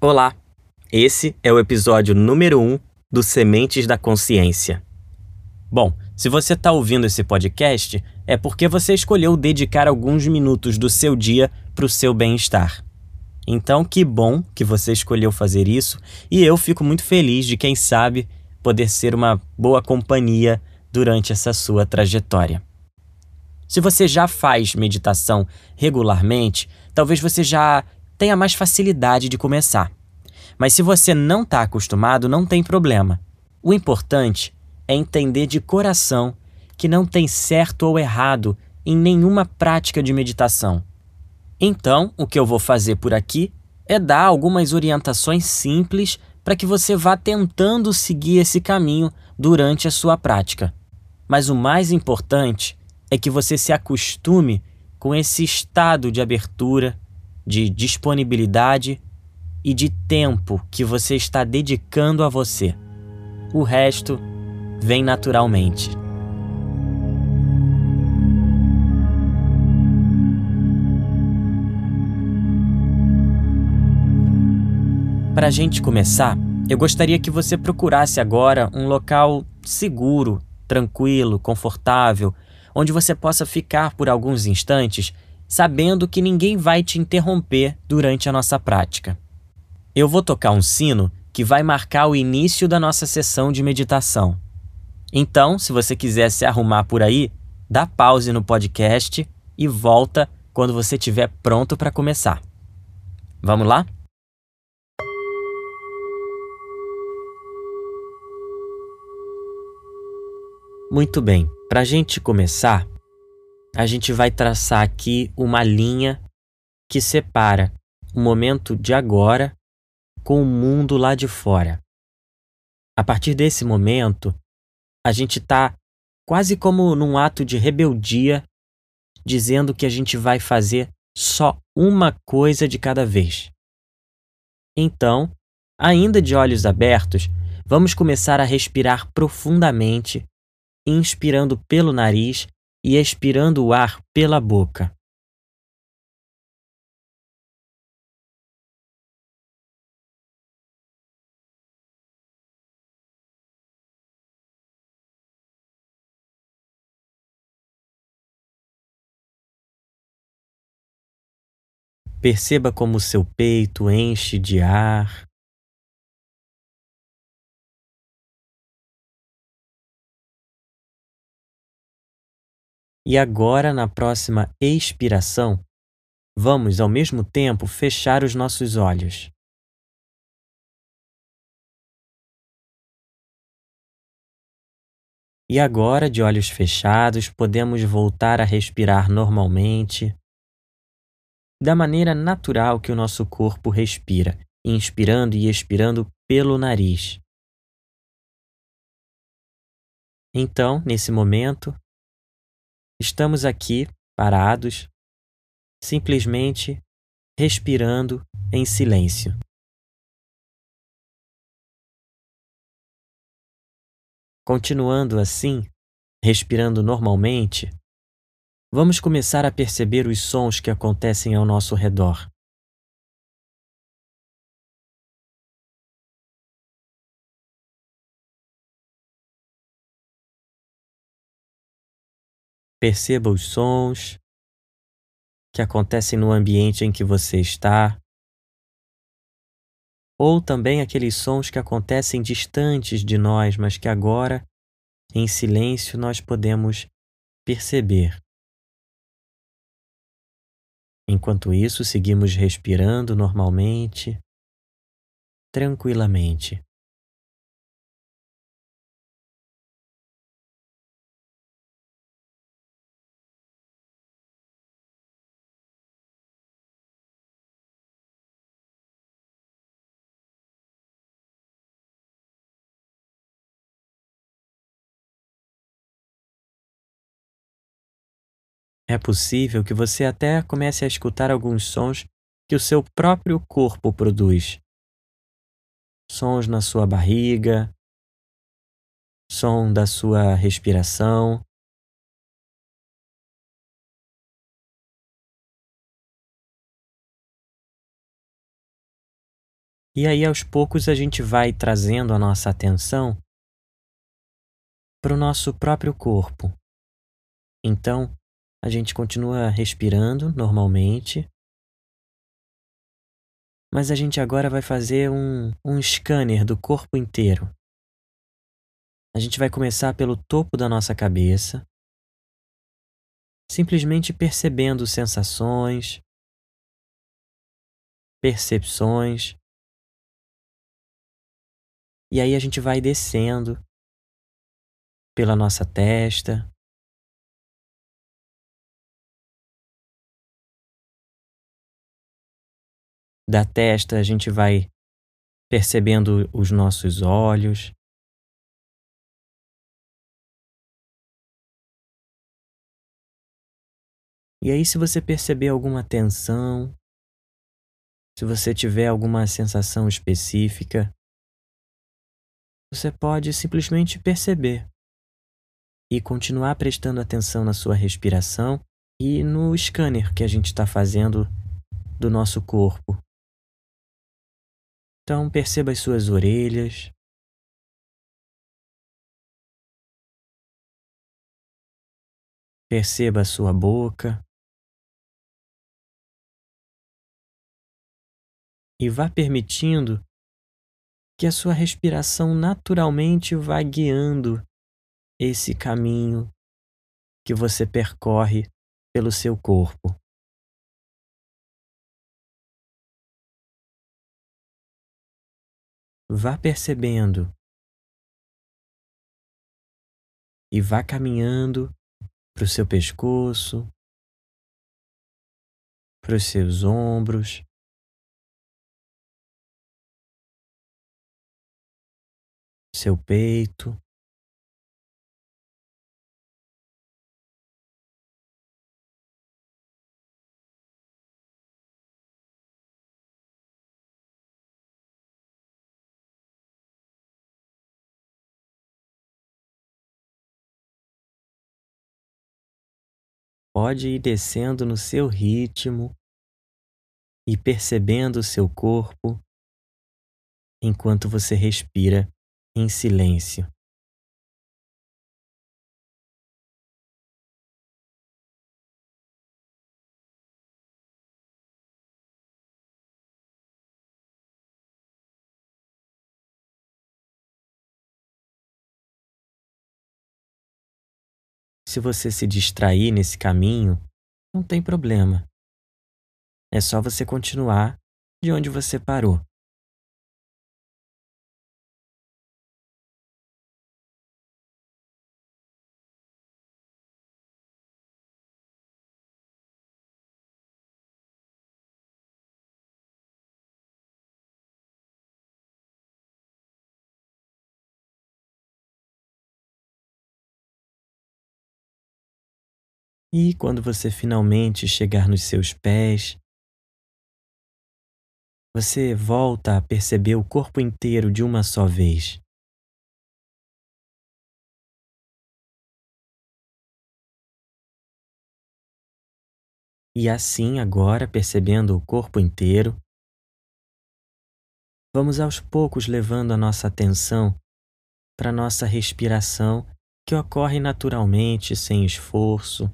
Olá! Esse é o episódio número 1 um do Sementes da Consciência. Bom, se você está ouvindo esse podcast, é porque você escolheu dedicar alguns minutos do seu dia para o seu bem-estar. Então, que bom que você escolheu fazer isso e eu fico muito feliz de, quem sabe, poder ser uma boa companhia durante essa sua trajetória. Se você já faz meditação regularmente, talvez você já tenha mais facilidade de começar. Mas se você não está acostumado, não tem problema. O importante é entender de coração que não tem certo ou errado em nenhuma prática de meditação. Então, o que eu vou fazer por aqui é dar algumas orientações simples para que você vá tentando seguir esse caminho durante a sua prática. Mas o mais importante é que você se acostume com esse estado de abertura, de disponibilidade e de tempo que você está dedicando a você. O resto vem naturalmente. Para a gente começar, eu gostaria que você procurasse agora um local seguro, tranquilo, confortável, onde você possa ficar por alguns instantes sabendo que ninguém vai te interromper durante a nossa prática. Eu vou tocar um sino que vai marcar o início da nossa sessão de meditação. Então, se você quiser se arrumar por aí, dá pause no podcast e volta quando você estiver pronto para começar. Vamos lá? Muito bem, para a gente começar, a gente vai traçar aqui uma linha que separa o momento de agora com o mundo lá de fora. A partir desse momento, a gente está quase como num ato de rebeldia, dizendo que a gente vai fazer só uma coisa de cada vez. Então, ainda de olhos abertos, vamos começar a respirar profundamente, inspirando pelo nariz e expirando o ar pela boca. Perceba como seu peito enche de ar. E agora, na próxima expiração, vamos ao mesmo tempo fechar os nossos olhos. E agora, de olhos fechados, podemos voltar a respirar normalmente, da maneira natural que o nosso corpo respira, inspirando e expirando pelo nariz. Então, nesse momento, Estamos aqui, parados, simplesmente respirando em silêncio. Continuando assim, respirando normalmente, vamos começar a perceber os sons que acontecem ao nosso redor. Perceba os sons que acontecem no ambiente em que você está, ou também aqueles sons que acontecem distantes de nós, mas que agora, em silêncio, nós podemos perceber. Enquanto isso, seguimos respirando normalmente, tranquilamente. É possível que você até comece a escutar alguns sons que o seu próprio corpo produz. Sons na sua barriga, som da sua respiração. E aí, aos poucos, a gente vai trazendo a nossa atenção para o nosso próprio corpo. Então, a gente continua respirando normalmente, mas a gente agora vai fazer um, um scanner do corpo inteiro. A gente vai começar pelo topo da nossa cabeça, simplesmente percebendo sensações, percepções. E aí a gente vai descendo pela nossa testa, da testa a gente vai percebendo os nossos olhos. E aí, se você perceber alguma tensão, se você tiver alguma sensação específica, você pode simplesmente perceber e continuar prestando atenção na sua respiração e no scanner que a gente está fazendo do nosso corpo. Então perceba as suas orelhas. Perceba a sua boca. E vá permitindo que a sua respiração naturalmente vá guiando esse caminho que você percorre pelo seu corpo. Vá percebendo e vá caminhando para o seu pescoço, para os seus ombros. Seu peito, Pode ir descendo no seu ritmo e percebendo o seu corpo enquanto você respira em silêncio. Se você se distrair nesse caminho, não tem problema. É só você continuar de onde você parou. E quando você finalmente chegar nos seus pés, você volta a perceber o corpo inteiro de uma só vez. E assim, agora, percebendo o corpo inteiro, vamos aos poucos levando a nossa atenção para nossa respiração que ocorre naturalmente, sem esforço,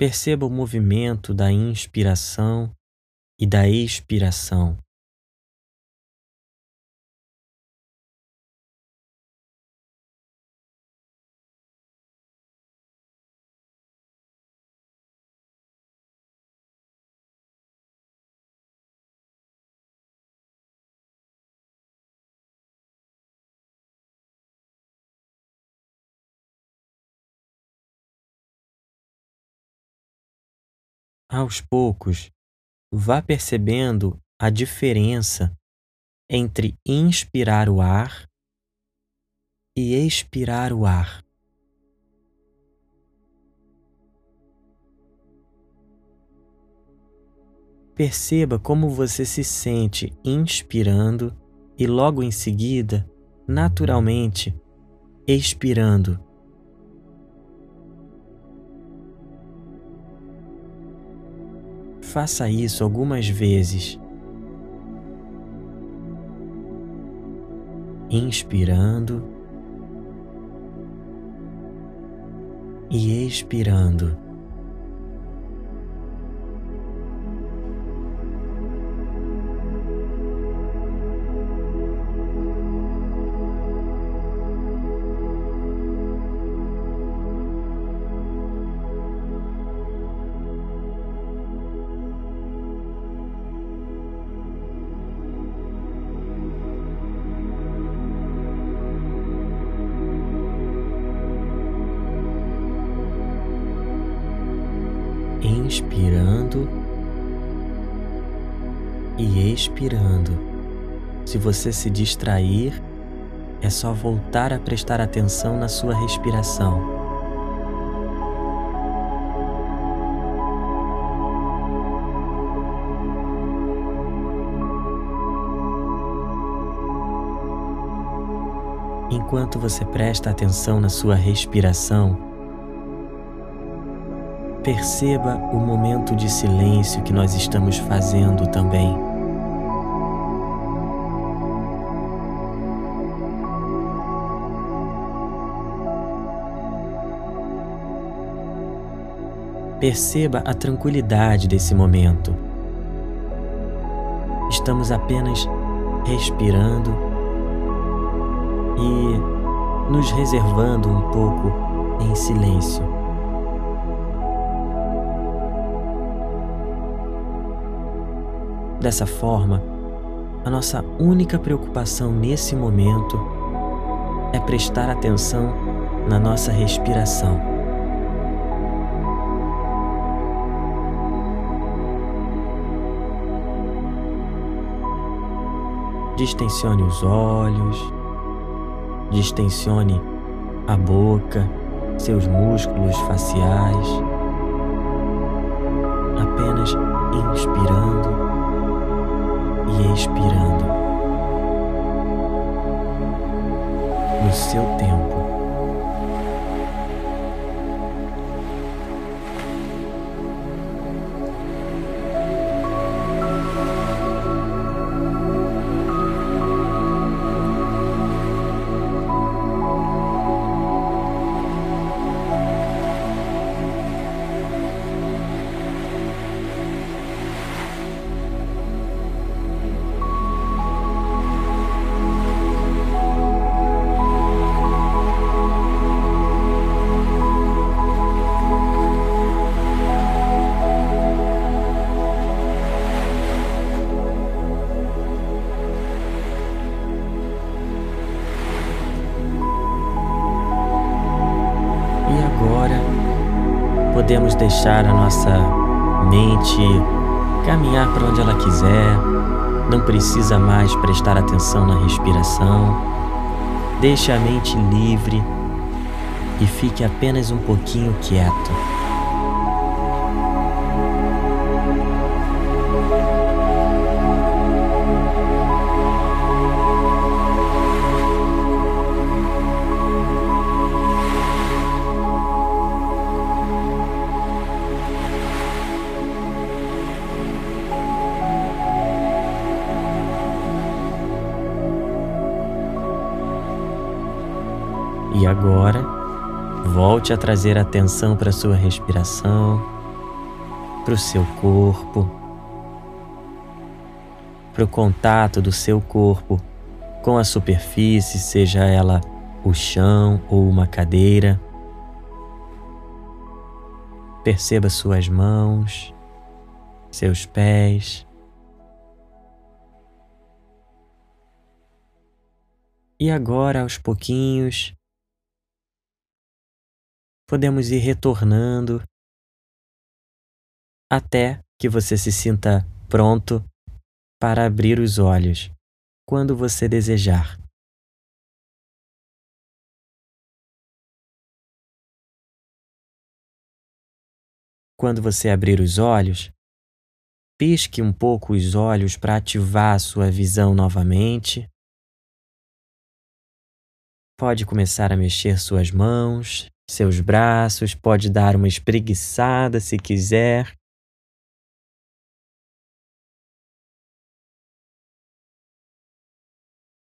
Perceba o movimento da inspiração e da expiração. Aos poucos, vá percebendo a diferença entre inspirar o ar e expirar o ar. Perceba como você se sente inspirando e logo em seguida, naturalmente, expirando. Faça isso algumas vezes. Inspirando e expirando. Inspirando e expirando. Se você se distrair, é só voltar a prestar atenção na sua respiração. Enquanto você presta atenção na sua respiração, Perceba o momento de silêncio que nós estamos fazendo também. Perceba a tranquilidade desse momento. Estamos apenas respirando e nos reservando um pouco em silêncio. Dessa forma, a nossa única preocupação nesse momento é prestar atenção na nossa respiração. Distensione os olhos, distensione a boca, seus músculos faciais, apenas inspirando e expirando no seu tempo. Deixar a nossa mente caminhar para onde ela quiser, não precisa mais prestar atenção na respiração. Deixe a mente livre e fique apenas um pouquinho quieto. Volte a trazer atenção para sua respiração, para o seu corpo, para o contato do seu corpo com a superfície, seja ela o chão ou uma cadeira. Perceba suas mãos, seus pés. E agora, aos pouquinhos, podemos ir retornando até que você se sinta pronto para abrir os olhos quando você desejar. Quando você abrir os olhos, pisque um pouco os olhos para ativar a sua visão novamente. Pode começar a mexer suas mãos, seus braços, pode dar uma espreguiçada se quiser.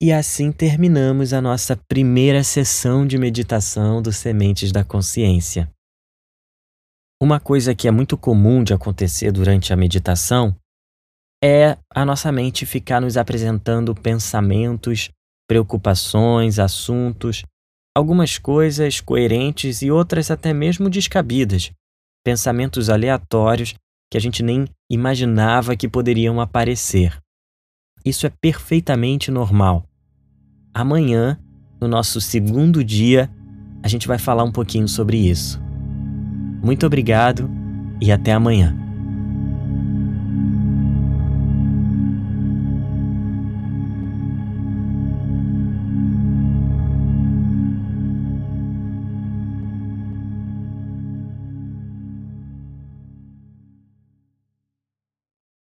E assim terminamos a nossa primeira sessão de meditação dos Sementes da Consciência. Uma coisa que é muito comum de acontecer durante a meditação é a nossa mente ficar nos apresentando pensamentos, preocupações, assuntos algumas coisas coerentes e outras até mesmo descabidas, pensamentos aleatórios que a gente nem imaginava que poderiam aparecer. Isso é perfeitamente normal. Amanhã, no nosso segundo dia, a gente vai falar um pouquinho sobre isso. Muito obrigado e até amanhã.